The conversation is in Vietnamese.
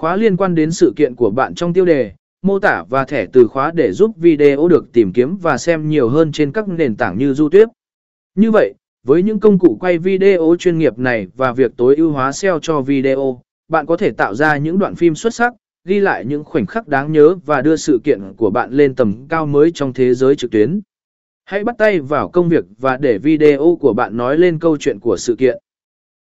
Khóa liên quan đến sự kiện của bạn trong tiêu đề, mô tả và thẻ từ khóa để giúp video được tìm kiếm và xem nhiều hơn trên các nền tảng như YouTube. Như vậy, với những công cụ quay video chuyên nghiệp này và việc tối ưu hóa SEO cho video, bạn có thể tạo ra những đoạn phim xuất sắc, ghi lại những khoảnh khắc đáng nhớ và đưa sự kiện của bạn lên tầm cao mới trong thế giới trực tuyến. Hãy bắt tay vào công việc và để video của bạn nói lên câu chuyện của sự kiện.